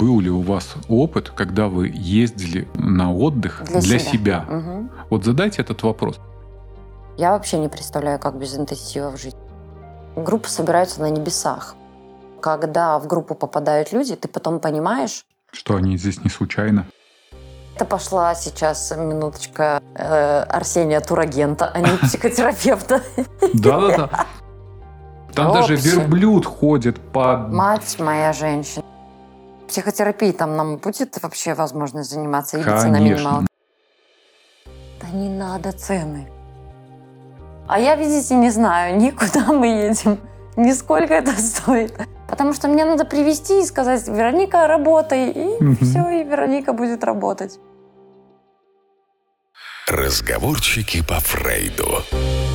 Был ли у вас опыт, когда вы ездили на отдых Для для, себя. себя? Мгм. Вот задайте этот вопрос. Я вообще не представляю, как без интенсивов жить. Группы собираются на небесах. Когда в группу попадают люди, ты потом понимаешь, Что они здесь не случайно? это пошла сейчас минуточка э, Арсения турагента, а не психотерапевта. Да-да-да. Там даже верблюд ходит по... Мать моя женщина. Психотерапией там нам будет вообще возможность заниматься цена Конечно. минималка? Да не надо цены. А я, видите, не знаю, никуда мы едем, ни сколько это стоит. Потому что мне надо привести и сказать, Вероника, работай. И Мгм. все, и Вероника будет работать. Разговорчики по Фрейду.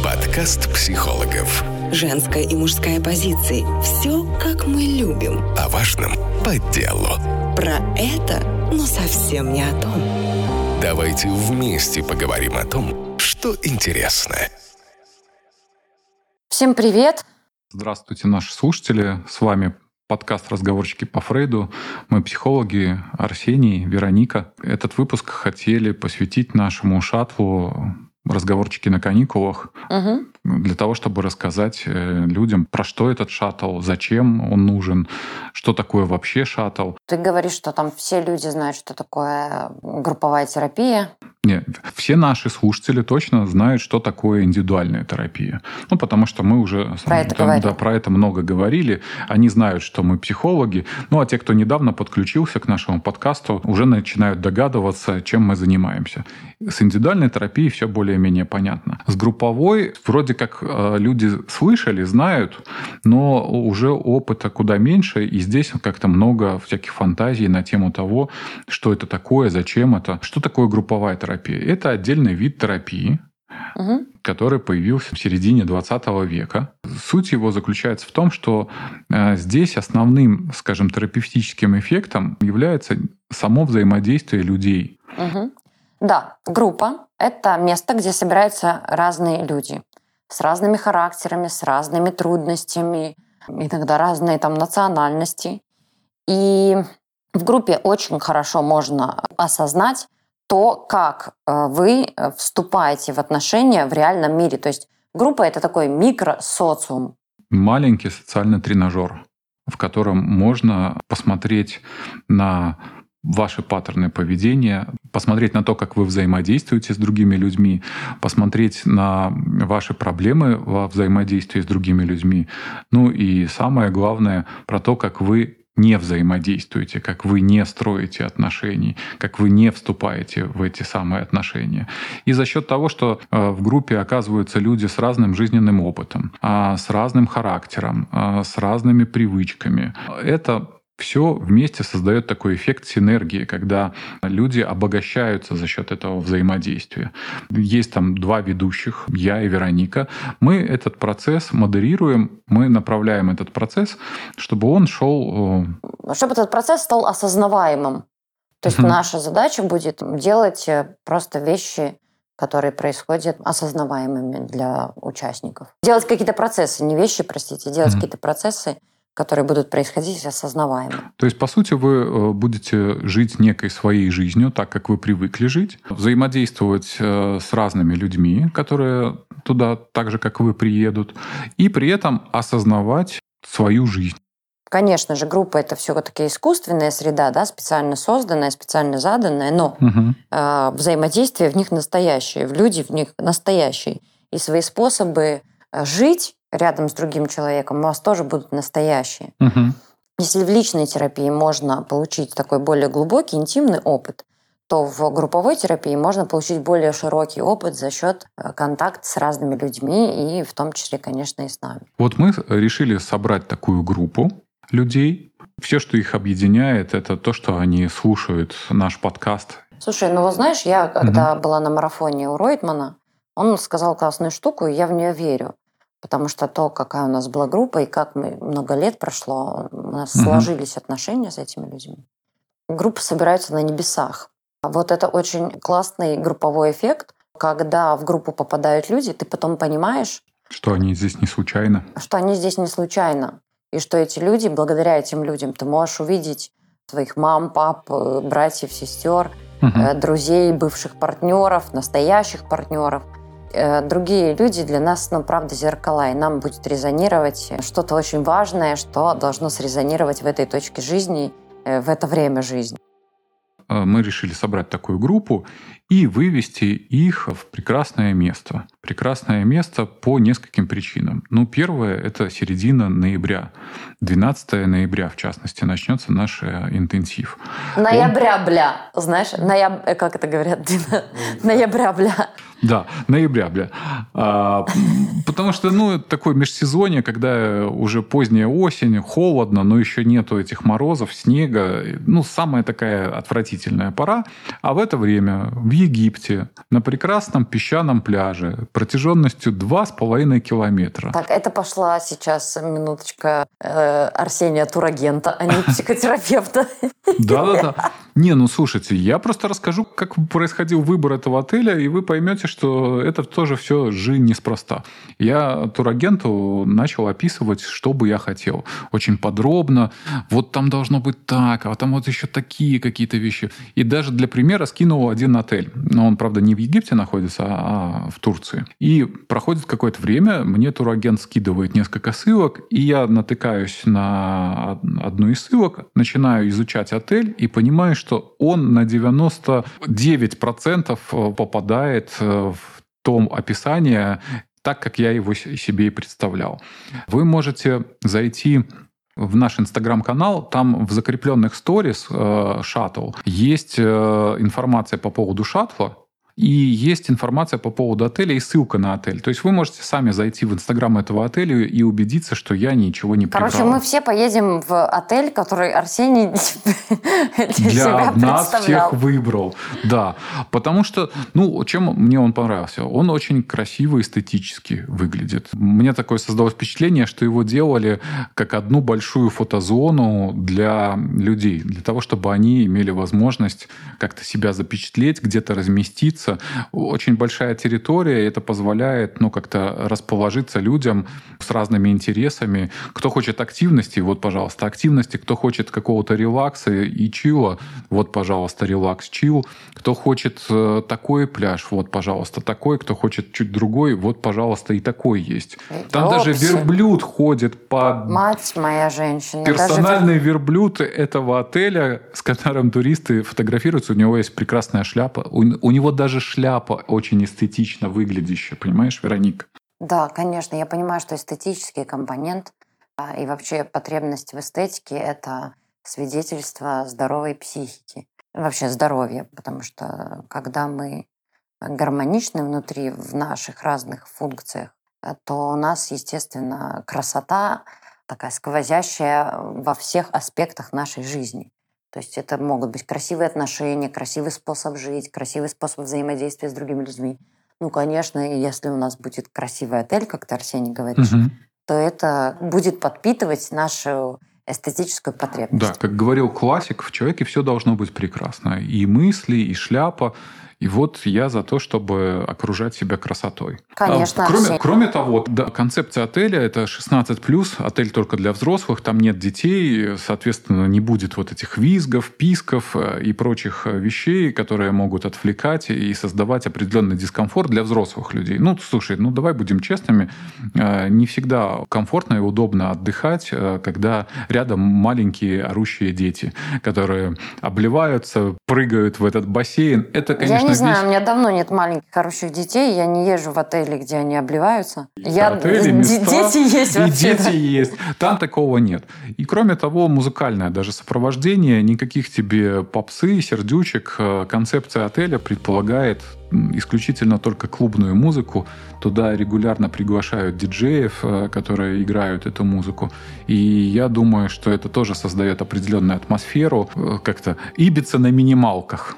Подкаст психологов. Женская и мужская позиции. Все, как мы любим. О важном по делу. Про это, но совсем не о том. Давайте вместе поговорим о том, что интересно. Всем привет. Здравствуйте, наши слушатели. С вами подкаст «Разговорчики по Фрейду». Мы психологи Арсений, Вероника. Этот выпуск хотели посвятить нашему шатлу «Разговорчики на каникулах» Мгм. для того, чтобы рассказать э, людям, про что этот шаттл, зачем он нужен, что такое вообще шаттл. Ты говоришь, что там все люди знают, что такое групповая терапия. Нет, все наши слушатели точно знают, что такое индивидуальная терапия. Ну, потому что мы уже Про это да, да, про это много говорили. Они знают, что мы психологи. Ну, а те, кто недавно подключился к нашему подкасту, уже начинают догадываться, чем мы занимаемся. С индивидуальной терапией все более-менее понятно. С групповой вроде как э, люди слышали, знают, но уже опыта куда меньше, и здесь как-то много всяких фантазий на тему того, что это такое, зачем это. Что такое групповая терапия? Это отдельный вид терапии, Мгм. который появился в середине 20 века. Суть его заключается в том, что э, здесь основным, скажем, терапевтическим эффектом является само взаимодействие людей. Мгм. Да, группа – это место, где собираются разные люди с разными характерами, с разными трудностями, иногда разные там национальности. И в группе очень хорошо можно осознать то, как э, вы э, вступаете в отношения в реальном мире. То есть группа – это такой микросоциум. Маленький социальный тренажер, в котором можно посмотреть на ваши паттерны поведения, посмотреть на то, как вы взаимодействуете с другими людьми, посмотреть на ваши проблемы во взаимодействии с другими людьми. Ну и самое главное, про то, как вы не взаимодействуете, как вы не строите отношений, как вы не вступаете в эти самые отношения. И за счет того, что э, в группе оказываются люди с разным жизненным опытом, а, с разным характером, а, с разными привычками, это все вместе создает такой эффект синергии, когда люди обогащаются за счет этого взаимодействия. Есть там два ведущих, я и Вероника. Мы этот процесс модерируем, мы направляем этот процесс, чтобы он шел э, Чтобы этот процесс стал осознаваемым. То есть наша задача будет делать э, просто вещи, которые происходят осознаваемыми для участников. Делать какие-то процессы, не вещи, простите, делать какие-то процессы, которые будут происходить осознаваемо. То есть, по сути, вы э, будете жить некой своей жизнью, так как вы привыкли жить, взаимодействовать э, с разными людьми, которые туда так же, как вы, приедут, и при этом осознавать свою жизнь. Конечно же, группа это все-таки искусственная среда, да, специально созданная, специально заданная, но э, взаимодействие в них настоящее, в люди в них настоящие. И свои способы жить рядом с другим человеком у вас тоже будут настоящие. Мгм. Если в личной терапии можно получить такой более глубокий, интимный опыт, то в групповой терапии можно получить более широкий опыт за счет э, контакта с разными людьми и в том числе, конечно, и с нами. Вот мы решили собрать такую группу людей. Все, что их объединяет, это то, что они слушают наш подкаст. Слушай, ну вот знаешь, я когда была на марафоне у Ройтмана, он сказал классную штуку, и я в нее верю. Потому что то, какая у нас была группа, и как мы много лет прошло, у нас Мгм. сложились отношения с этими людьми. Группы собираются на небесах. Вот это очень классный групповой эффект, когда в группу попадают люди, ты потом понимаешь, Что они здесь не случайно. что они здесь не случайно. И что эти люди, благодаря этим людям, ты можешь увидеть своих мам, пап, э, братьев, сестер, угу. друзей, бывших партнеров, настоящих партнеров. Другие люди для нас, ну, правда, зеркала, и нам будет резонировать что-то очень важное, что должно срезонировать в этой точке жизни, в это время жизни. Мы решили собрать такую группу и вывести их в прекрасное место. Прекрасное место по нескольким причинам. Ну, первое – это середина ноября. 12 ноября, в частности, начнется наш э, интенсив. Ноября, бля. Знаешь, нояб... Э, как это говорят? Ноября, бля. Да, ноября, бля. А, потому что, ну, такое межсезонье, когда уже поздняя осень, холодно, но еще нету этих морозов, снега. Ну, самая такая отвратительная пора. А в это время в Египте на прекрасном песчаном пляже протяженностью 2,5 километра. Так, это пошла сейчас минуточка э, Арсения турагента, а не психотерапевта. Да-да-да. Не, ну слушайте, я просто расскажу, как происходил выбор этого отеля, и вы поймете, что это тоже все жизнь неспроста. Я турагенту начал описывать, что бы я хотел. Очень подробно. Вот там должно быть так, а там вот еще такие какие-то вещи. И даже для примера скинул один отель. Но он, правда, не в Египте находится, а в Турции. И проходит какое-то время, мне турагент скидывает несколько ссылок, и я натыкаюсь на одну из ссылок, начинаю изучать отель и понимаю, что он на 99% э, попадает э, в том описании, так, как я его себе и представлял. Вы можете зайти в наш инстаграм-канал, там в закрепленных сторис э, есть э, информация по поводу шаттла, и есть информация по поводу отеля и ссылка на отель. То есть вы можете сами зайти в инстаграм этого отеля и убедиться, что я ничего не. Короче, мы все поедем в отель, который Арсений для, для себя нас всех выбрал. Да, потому что, ну, чем мне он понравился? Он очень красиво эстетически выглядит. Мне такое создалось впечатление, что его делали как одну большую фотозону для людей, для того, чтобы они имели возможность как-то себя запечатлеть, где-то разместиться, находится очень большая территория, и это позволяет ну, как-то расположиться людям с разными интересами. Кто хочет активности, вот, пожалуйста, активности. Кто хочет какого-то релакса и чила, вот, пожалуйста, релакс, чил. Кто хочет э, такой пляж, вот, пожалуйста, такой. Кто хочет чуть другой, вот, пожалуйста, и такой есть. Там Опси. даже верблюд ходит по... Мать моя женщина. Персональный даже... верблюд этого отеля, с которым туристы фотографируются. У него есть прекрасная шляпа. У, у него даже даже шляпа очень эстетично выглядящая, понимаешь, Вероника? Да, конечно, я понимаю, что эстетический компонент а, и вообще потребность в эстетике – это свидетельство здоровой психики, вообще здоровья, потому что когда мы гармоничны внутри в наших разных функциях, то у нас, естественно, красота такая сквозящая во всех аспектах нашей жизни. То есть это могут быть красивые отношения, красивый способ жить, красивый способ взаимодействия с другими людьми. Ну, конечно, если у нас будет красивый отель, как ты, Арсений, говоришь, угу. то это будет подпитывать нашу эстетическую потребность. Да, как говорил классик, в человеке все должно быть прекрасно. И мысли, и шляпа. И вот я за то, чтобы окружать себя красотой. Конечно. А, кроме, кроме того, да, концепция отеля это 16+, отель только для взрослых, там нет детей, соответственно, не будет вот этих визгов, писков э, и прочих э, вещей, которые могут отвлекать и создавать определенный дискомфорт для взрослых людей. Ну, слушай, ну давай будем честными, э, не всегда комфортно и удобно отдыхать, когда рядом маленькие орущие дети, которые обливаются, прыгают в этот бассейн. Это, конечно, не знаю, у меня давно нет маленьких хороших детей. Я не езжу в отели, где они обливаются. Я... Отели, места, дети есть вообще. И дети есть. Там такого нет. И кроме того, музыкальное даже сопровождение, никаких тебе попсы, сердючек. Э, концепция отеля предполагает исключительно только клубную музыку. Туда регулярно приглашают диджеев, э, которые играют эту музыку. И я думаю, что это тоже создает определенную атмосферу, э, как-то ибица на минималках.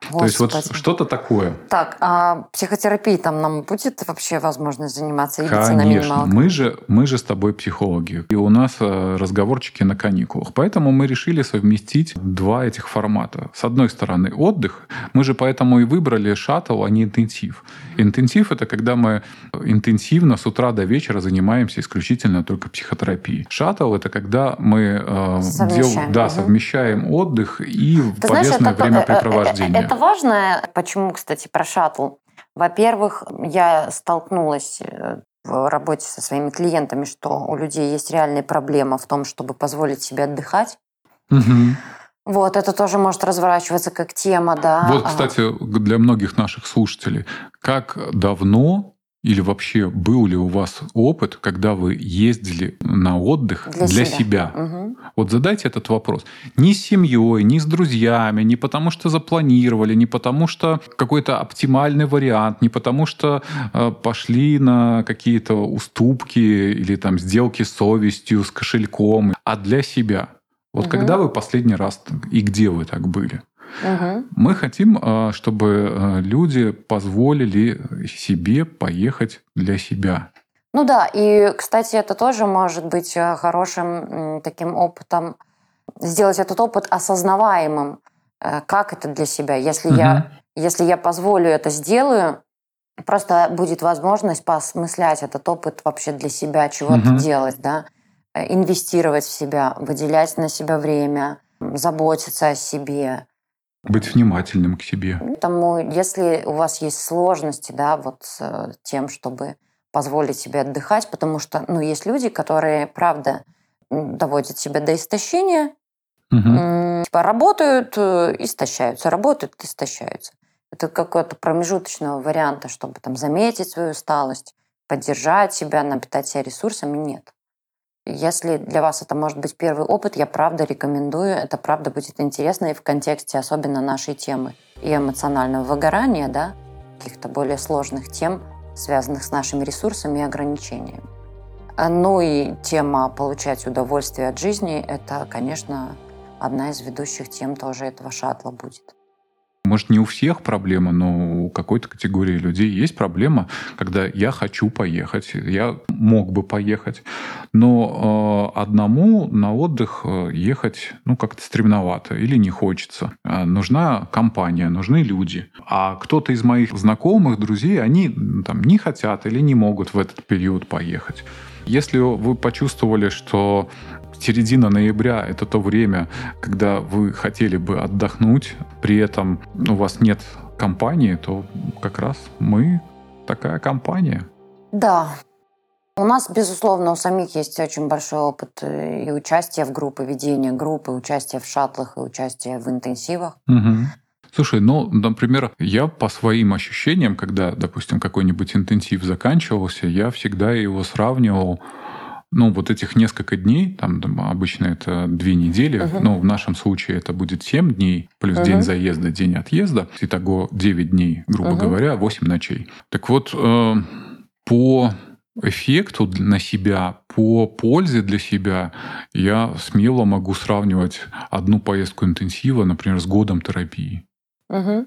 То есть вот что-то такое. Так, а психотерапии там нам будет вообще возможность заниматься? Или Конечно. Мы же, мы же с тобой психологи. И у нас э, разговорчики на каникулах. Поэтому мы решили совместить два этих формата. С одной стороны, отдых. Мы же поэтому и выбрали шаттл, а не интенсив. Интенсив — это когда мы интенсивно с утра до вечера занимаемся исключительно только психотерапией. Шаттл — это когда мы э, дел, да, угу. совмещаем отдых и Ты полезное знаешь, это, времяпрепровождение. Это, это важно. Почему, кстати, про шаттл? Во-первых, я столкнулась э, в работе со своими клиентами, что у людей есть реальная проблема в том, чтобы позволить себе отдыхать. Угу. Вот, это тоже может разворачиваться как тема, да. Вот, кстати, для многих наших слушателей, как давно или вообще был ли у вас опыт, когда вы ездили на отдых для, для себя? себя? Угу. Вот задайте этот вопрос. Ни с семьей, ни с друзьями, не потому что запланировали, не потому что какой-то оптимальный вариант, не потому что э, пошли на какие-то уступки или там сделки с совестью, с кошельком, а для себя. Вот угу. когда вы последний раз и где вы так были? Угу. Мы хотим, а, чтобы а, люди позволили себе поехать для себя. Ну да, и, кстати, это тоже может быть а, хорошим таким опытом, сделать этот опыт осознаваемым. Как это для себя? Если, угу. я, если я позволю это сделаю, просто будет возможность поосмыслять этот опыт вообще для себя, чего-то угу. делать, да, инвестировать в себя, выделять на себя время, заботиться о себе, быть внимательным к себе. Поэтому, если у вас есть сложности, да, вот с э, тем, чтобы позволить себе отдыхать, потому что, ну, есть люди, которые, правда, доводят себя до истощения, угу. типа работают, э, истощаются, работают, истощаются. Это какой-то промежуточного варианта, чтобы там заметить свою усталость, поддержать себя, напитать себя ресурсами, нет. Если для вас это может быть первый опыт, я правда рекомендую. Это правда будет интересно и в контексте особенно нашей темы и эмоционального выгорания, да, каких-то более сложных тем, связанных с нашими ресурсами и ограничениями. Ну и тема получать удовольствие от жизни – это, конечно, одна из ведущих тем тоже этого шаттла будет. Может, не у всех проблема, но у какой-то категории людей есть проблема, когда я хочу поехать, я мог бы поехать, но э, одному на отдых э, ехать, ну, как-то стремновато или не хочется. А нужна компания, нужны люди. А кто-то из моих знакомых, друзей, они там не хотят или не могут в этот период поехать. Если вы почувствовали, что середина ноября – это то время, когда вы хотели бы отдохнуть, при этом у вас нет компании, то как раз мы такая компания. Да. У нас, безусловно, у самих есть очень большой опыт э, и участия в группе, ведения группы, участия в шаттлах и участия в интенсивах. Угу. Слушай, ну, например, я по своим ощущениям, когда, допустим, какой-нибудь интенсив заканчивался, я всегда его сравнивал ну, вот этих несколько дней, там, там обычно это две недели, uh-huh. но в нашем случае это будет 7 дней, плюс uh-huh. день заезда, день отъезда. Итого 9 дней, грубо uh-huh. говоря, 8 ночей. Так вот, э, по эффекту на себя, по пользе для себя, я смело могу сравнивать одну поездку интенсива, например, с годом терапии. Угу.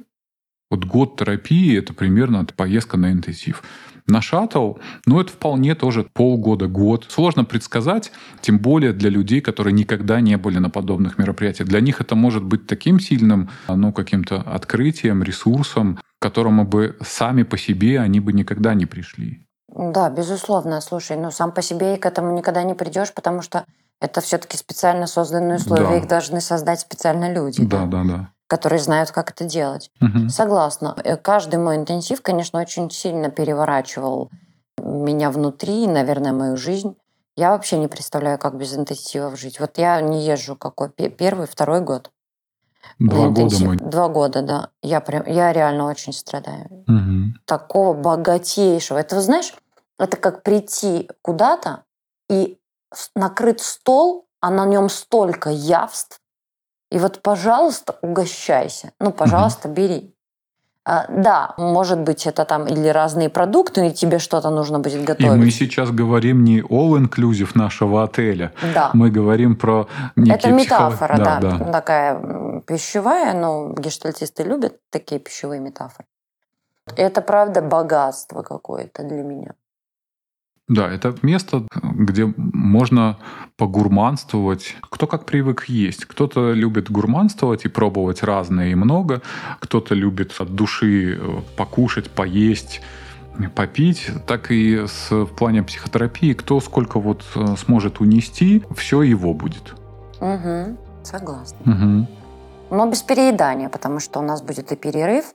Вот год терапии – это примерно поездка на интенсив. На шаттл, ну, это вполне тоже полгода, год. Сложно предсказать, тем более для людей, которые никогда не были на подобных мероприятиях. Для них это может быть таким сильным, ну, каким-то открытием, ресурсом, к которому бы сами по себе они бы никогда не пришли. Да, безусловно. Слушай, ну сам по себе и к этому никогда не придешь, потому что это все-таки специально созданные условия, да. их должны создать специально люди. Да, да, да. да которые знают, как это делать. Угу. Согласна. Э, каждый мой интенсив, конечно, очень сильно переворачивал меня внутри, наверное, мою жизнь. Я вообще не представляю, как без интенсивов жить. Вот я не езжу какой первый, второй год. Два года мы. Два года, да. Я прям, я реально очень страдаю. Угу. Такого богатейшего. Это, знаешь, это как прийти куда-то и накрыт стол, а на нем столько явств, и вот, пожалуйста, угощайся. Ну, пожалуйста, угу. бери. А, да, может быть, это там или разные продукты, и тебе что-то нужно будет готовить. И мы сейчас говорим не all-inclusive нашего отеля. Да. Мы говорим про некие Это метафора, психолог... да, да, такая пищевая, но гештальтисты любят такие пищевые метафоры. Это правда богатство какое-то для меня. Да, это место, где можно погурманствовать. Кто как привык есть. Кто-то любит гурманствовать и пробовать разное и много. Кто-то любит от души э, покушать, поесть попить, так и с, в плане психотерапии, кто сколько вот э, сможет унести, все его будет. Угу, согласна. Угу. Но без переедания, потому что у нас будет и перерыв,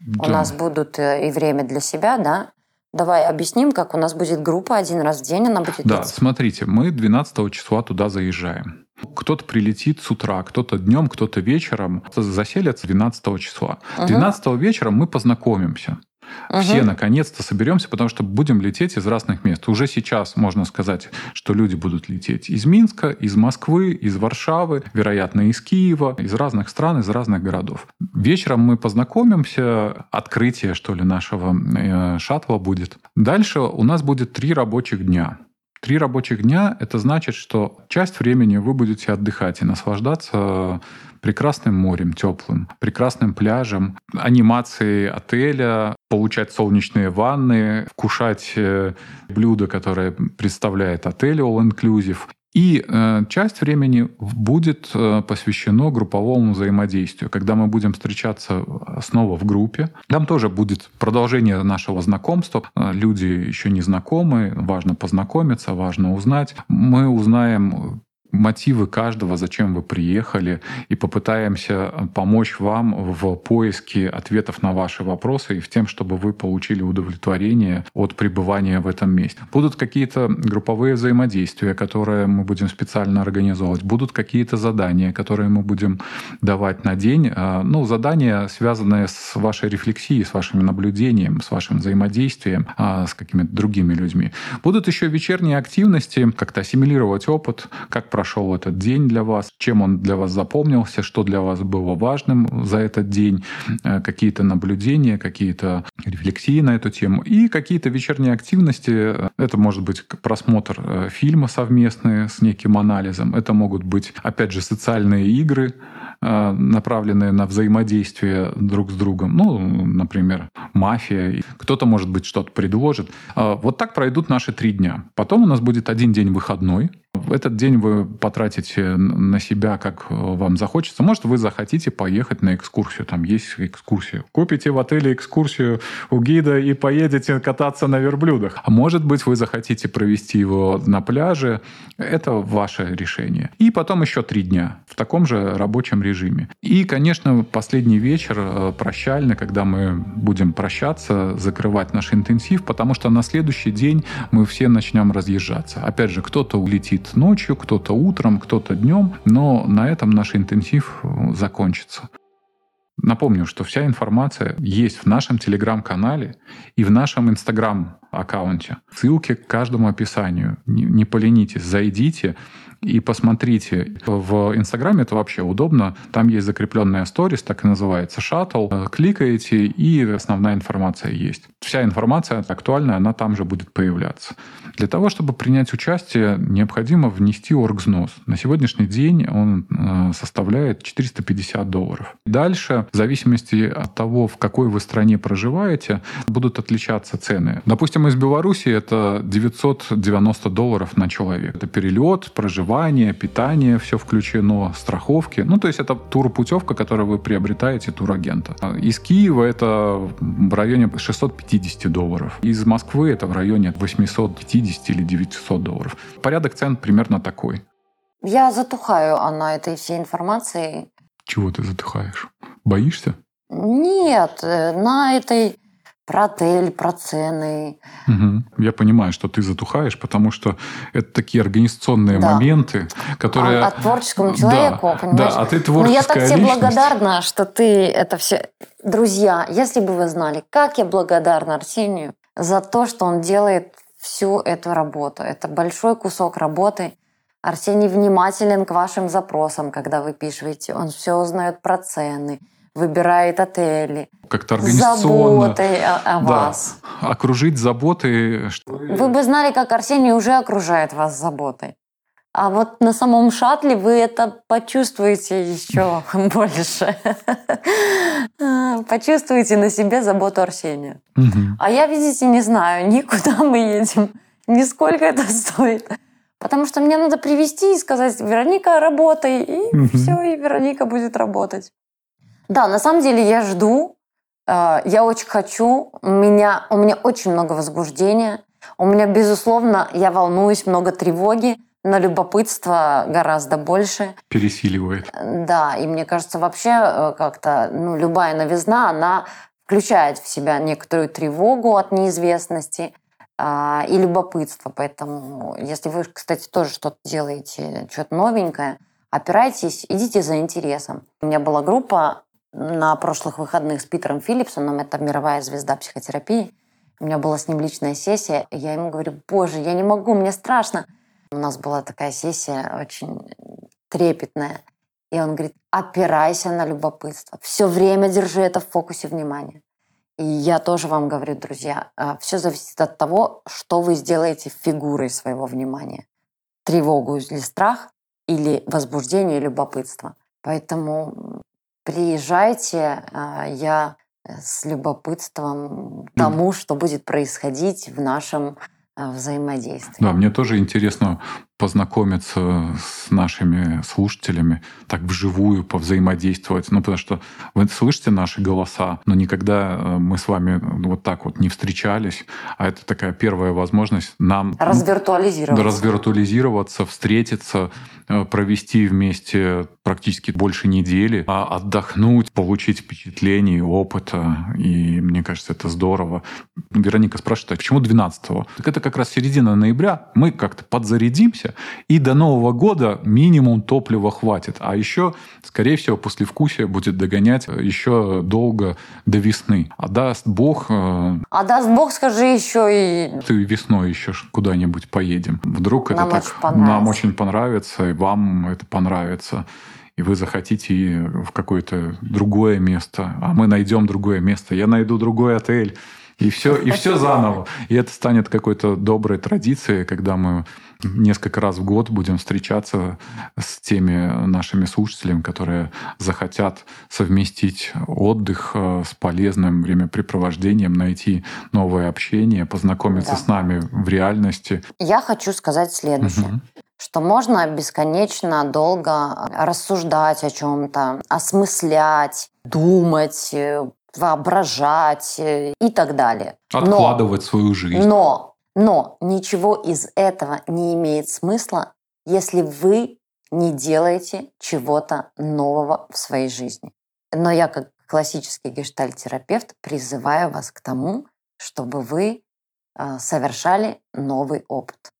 да. у нас будут э, и время для себя, да, Давай объясним, как у нас будет группа один раз в день, она будет... Да, смотрите, мы 12 числа туда заезжаем. Кто-то прилетит с утра, кто-то днем, кто-то вечером. Заселятся 12 числа. Угу. 12 вечером мы познакомимся. Угу. Все наконец-то соберемся, потому что будем лететь из разных мест. Уже сейчас можно сказать, что люди будут лететь из Минска, из Москвы, из Варшавы, вероятно, из Киева, из разных стран, из разных городов. Вечером мы познакомимся, открытие, что ли, нашего э, шаттла будет. Дальше у нас будет три рабочих дня. Три рабочих дня – это значит, что часть времени вы будете отдыхать и наслаждаться прекрасным морем теплым, прекрасным пляжем, анимацией отеля, получать солнечные ванны, вкушать э, блюдо, которое представляет отель All Inclusive. И э, часть времени будет э, посвящено групповому взаимодействию, когда мы будем встречаться снова в группе. Там тоже будет продолжение нашего знакомства. Э, люди еще не знакомы, важно познакомиться, важно узнать. Мы узнаем мотивы каждого, зачем вы приехали, и попытаемся помочь вам в поиске ответов на ваши вопросы и в тем, чтобы вы получили удовлетворение от пребывания в этом месте. Будут какие-то групповые взаимодействия, которые мы будем специально организовывать, будут какие-то задания, которые мы будем давать на день. А, ну, задания, связанные с вашей рефлексией, с вашим наблюдением, с вашим взаимодействием а, с какими-то другими людьми. Будут еще вечерние активности, как-то ассимилировать опыт, как прошел этот день для вас, чем он для вас запомнился, что для вас было важным за этот день, э, какие-то наблюдения, какие-то рефлексии на эту тему и какие-то вечерние активности. Это может быть просмотр э, фильма совместный с неким анализом. Это могут быть, опять же, социальные игры, э, направленные на взаимодействие друг с другом. Ну, например, мафия. Кто-то, может быть, что-то предложит. Вот так пройдут наши три дня. Потом у нас будет один день выходной, этот день вы потратите на себя, как э, вам захочется. Может, вы захотите поехать на экскурсию. Там есть экскурсия. Купите в отеле экскурсию у гида и поедете кататься на верблюдах. А может быть, вы захотите провести его на пляже. Это ваше решение. И потом еще три дня в таком же рабочем режиме. И, конечно, последний вечер э, прощальный, когда мы будем прощаться, закрывать наш интенсив, потому что на следующий день мы все начнем разъезжаться. Опять же, кто-то улетит ночью, кто-то утром, кто-то днем, но на этом наш интенсив э, закончится. Напомню, что вся информация есть в нашем телеграм-канале и в нашем инстаграм-аккаунте. Ссылки к каждому описанию. Не, не поленитесь, зайдите и посмотрите. В Инстаграме это вообще удобно. Там есть закрепленная сторис, так и называется, шаттл. Кликаете, и основная информация есть. Вся информация актуальная, она там же будет появляться. Для того, чтобы принять участие, необходимо внести оргзнос. На сегодняшний день он э, составляет 450 долларов. Дальше, в зависимости от того, в какой вы стране проживаете, будут отличаться цены. Допустим, из Беларуси это 990 долларов на человека. Это перелет, проживание проживание, питание, все включено, страховки. Ну, то есть это турпутевка, которую вы приобретаете турагента. Из Киева это в районе 650 долларов. Из Москвы это в районе 850 или 900 долларов. Порядок цен примерно такой. Я затухаю на этой всей информации. Чего ты затухаешь? Боишься? Нет, э, на этой про отель, про цены. Угу. Я понимаю, что ты затухаешь, потому что это такие организационные да. моменты, которые... А, а творческому человеку, да, понимаешь? Да, а ты творческая Ну, я так тебе личность. благодарна, что ты это все... Друзья, если бы вы знали, как я благодарна Арсению за то, что он делает всю эту работу. Это большой кусок работы. Арсений внимателен к вашим запросам, когда вы пишете. Он все узнает про цены, выбирает отели. Как-то организационно. Заботой о, о да. вас. Окружить заботой. Вы бы знали, как Арсений уже окружает вас заботой. А вот на самом шаттле вы это почувствуете еще больше. Почувствуете на себе заботу Арсения. А я, видите, не знаю ни куда мы едем, ни сколько это стоит. Потому что мне надо привести и сказать, Вероника, работай, и все, и Вероника будет работать. Да, на самом деле я жду, э, я очень хочу, у меня, у меня очень много возбуждения, у меня, безусловно, я волнуюсь, много тревоги, но любопытство гораздо больше. Пересиливает. Да, и мне кажется, вообще э, как-то ну, любая новизна, она включает в себя некоторую тревогу от неизвестности а, и любопытство. Поэтому, если вы, кстати, тоже что-то делаете, что-то новенькое, опирайтесь, идите за интересом. У меня была группа на прошлых выходных с Питером Филлипсоном, это мировая звезда психотерапии. У меня была с ним личная сессия, и я ему говорю, боже, я не могу, мне страшно. У нас была такая сессия очень трепетная. И он говорит, опирайся на любопытство. Все время держи это в фокусе внимания. И я тоже вам говорю, друзья, а, все зависит от того, что вы сделаете фигурой своего внимания. Тревогу или страх, или возбуждение, любопытство. Поэтому приезжайте, а, я с любопытством тому, что будет происходить в нашем а, взаимодействия. Да, мне тоже интересно познакомиться с нашими слушателями, так вживую повзаимодействовать. Ну, потому что вы слышите наши голоса, но никогда э, мы с вами вот так вот не встречались. А это такая первая возможность нам... Развиртуализироваться. Развиртуализироваться, встретиться, э, провести вместе практически больше недели, а отдохнуть, получить впечатлений, опыта. И мне кажется, это здорово. Вероника спрашивает, а почему 12-го? Так это как раз середина ноября. Мы как-то подзарядимся, вкусе. И до Нового года минимум топлива хватит. А еще, скорее всего, послевкусие будет догонять еще долго до весны. А даст Бог... Э, а даст Бог, скажи еще и... Ты весной еще куда-нибудь поедем. Вдруг нам это так нам очень понравится, и вам это понравится и вы захотите в какое-то другое место, а мы найдем другое место, я найду другой отель, и все, и все заново. И это станет какой-то доброй традицией, когда мы несколько раз в год будем встречаться с теми нашими слушателями, которые захотят совместить отдых э, с полезным времяпрепровождением, найти новое общение, познакомиться да. с нами в реальности. Я хочу сказать следующее. Угу что можно бесконечно долго рассуждать о чем-то, осмыслять, думать, э, воображать э, и так далее. Откладывать но, свою жизнь. Но, но ничего из этого не имеет смысла, если вы не делаете чего-то нового в своей жизни. Но я как классический гештальтерапевт призываю вас к тому, чтобы вы э, совершали новый опыт.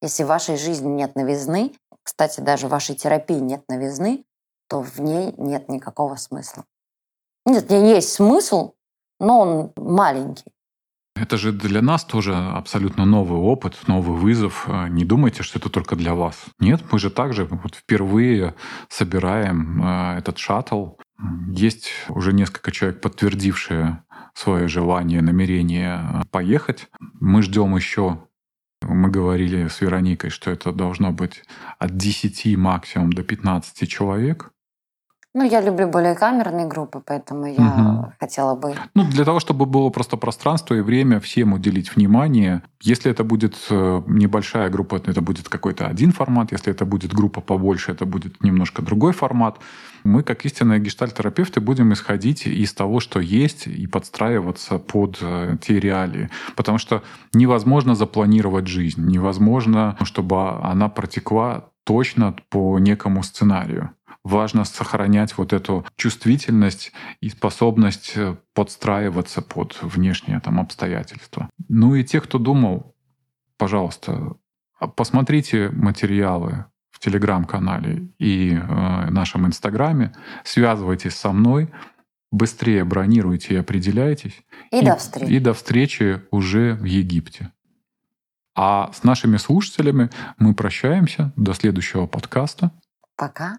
Если в вашей жизни нет новизны, кстати, даже в вашей терапии нет новизны, то в ней нет никакого смысла. Нет, есть смысл, но он маленький. Это же для нас тоже абсолютно новый опыт, новый вызов. Не думайте, что это только для вас. Нет, мы же также вот впервые собираем э, этот шаттл. Есть уже несколько человек, подтвердившие свое желание, намерение поехать. Мы ждем еще мы говорили с Вероникой, что это должно быть от 10 максимум до 15 человек. Ну, я люблю более камерные группы, поэтому я угу. хотела бы... Ну, для того, чтобы было просто пространство и время всем уделить внимание. Если это будет э, небольшая группа, это будет какой-то один формат. Если это будет группа побольше, это будет немножко другой формат. Мы, как истинные гештальтерапевты, будем исходить из того, что есть, и подстраиваться под э, те реалии. Потому что невозможно запланировать жизнь, невозможно, чтобы она протекла точно по некому сценарию важно сохранять вот эту чувствительность и способность э, подстраиваться под внешние там обстоятельства. Ну и те, кто думал, пожалуйста, а посмотрите материалы в телеграм-канале и э, нашем инстаграме, связывайтесь со мной, быстрее бронируйте и определяйтесь. И, и до встречи. И до встречи уже в Египте. А с нашими слушателями мы прощаемся до следующего подкаста. Пока.